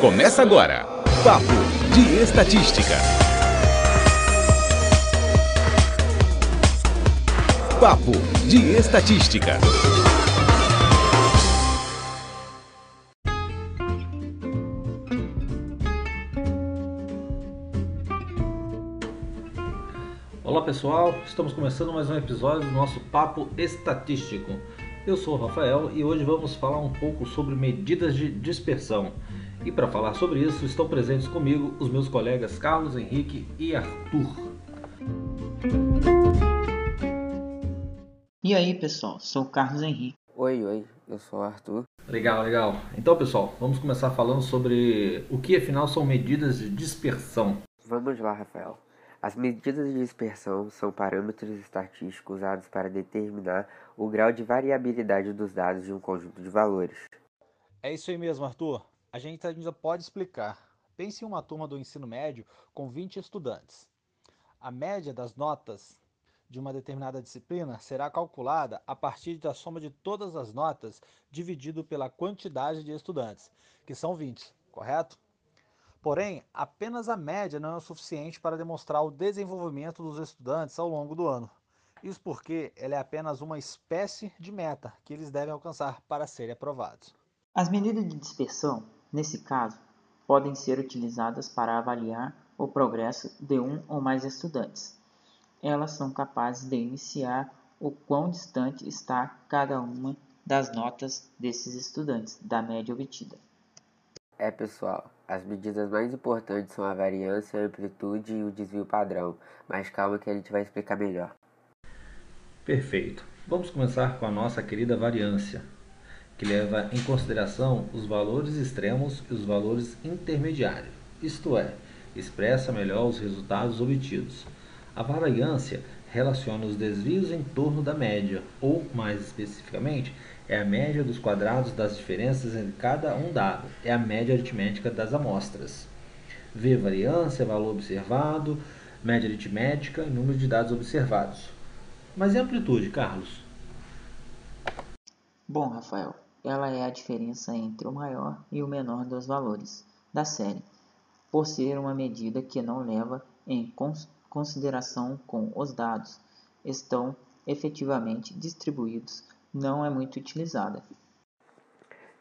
Começa agora. Papo de Estatística. Papo de Estatística. Olá pessoal, estamos começando mais um episódio do nosso Papo Estatístico. Eu sou o Rafael e hoje vamos falar um pouco sobre medidas de dispersão. E para falar sobre isso, estão presentes comigo os meus colegas Carlos Henrique e Arthur. E aí pessoal, sou o Carlos Henrique. Oi, oi, eu sou o Arthur. Legal, legal. Então pessoal, vamos começar falando sobre o que afinal são medidas de dispersão. Vamos lá, Rafael. As medidas de dispersão são parâmetros estatísticos usados para determinar o grau de variabilidade dos dados de um conjunto de valores. É isso aí mesmo, Arthur. A gente ainda pode explicar. Pense em uma turma do ensino médio com 20 estudantes. A média das notas de uma determinada disciplina será calculada a partir da soma de todas as notas dividido pela quantidade de estudantes, que são 20, correto? Porém, apenas a média não é o suficiente para demonstrar o desenvolvimento dos estudantes ao longo do ano. Isso porque ela é apenas uma espécie de meta que eles devem alcançar para serem aprovados. As medidas de dispersão, nesse caso, podem ser utilizadas para avaliar o progresso de um ou mais estudantes. Elas são capazes de iniciar o quão distante está cada uma das notas desses estudantes da média obtida. É, pessoal, as medidas mais importantes são a variância, a amplitude e o desvio padrão, mas calma que a gente vai explicar melhor. Perfeito. Vamos começar com a nossa querida variância, que leva em consideração os valores extremos e os valores intermediários, isto é, expressa melhor os resultados obtidos. A variância relaciona os desvios em torno da média, ou, mais especificamente, é a média dos quadrados das diferenças entre cada um dado, é a média aritmética das amostras. V variância, valor observado, média aritmética e número de dados observados. Mas e amplitude, Carlos? Bom, Rafael, ela é a diferença entre o maior e o menor dos valores da série, por ser uma medida que não leva em consideração com os dados estão efetivamente distribuídos não é muito utilizada.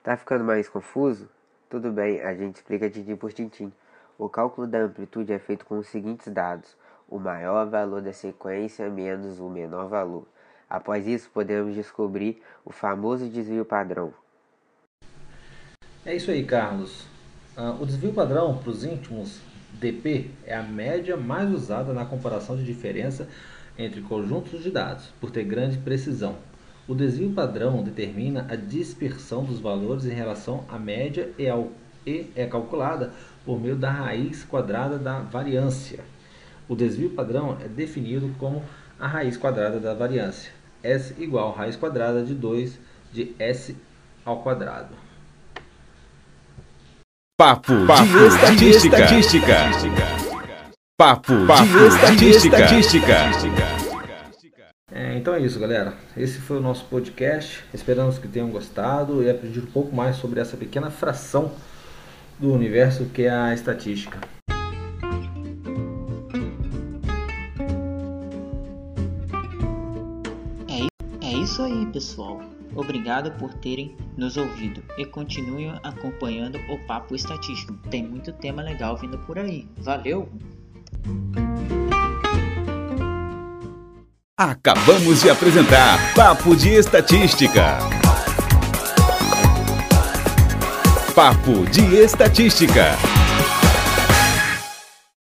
Tá ficando mais confuso? Tudo bem, a gente explica tintim por tintim. O cálculo da amplitude é feito com os seguintes dados: o maior valor da sequência menos o menor valor. Após isso, podemos descobrir o famoso desvio padrão. É isso aí, Carlos. Uh, o desvio padrão para os íntimos DP é a média mais usada na comparação de diferença entre conjuntos de dados, por ter grande precisão. O desvio padrão determina a dispersão dos valores em relação à média e, ao, e é calculada por meio da raiz quadrada da variância. O desvio padrão é definido como a raiz quadrada da variância. S igual a raiz quadrada de 2 de S ao quadrado. Papo, Papo de, estatística. de estatística. Papo, Papo de estatística. De estatística. É, então é isso, galera. Esse foi o nosso podcast. Esperamos que tenham gostado e aprendido um pouco mais sobre essa pequena fração do universo que é a estatística. Pessoal. Obrigado por terem nos ouvido e continuem acompanhando o Papo Estatístico. Tem muito tema legal vindo por aí. Valeu! Acabamos de apresentar Papo de Estatística. Papo de Estatística.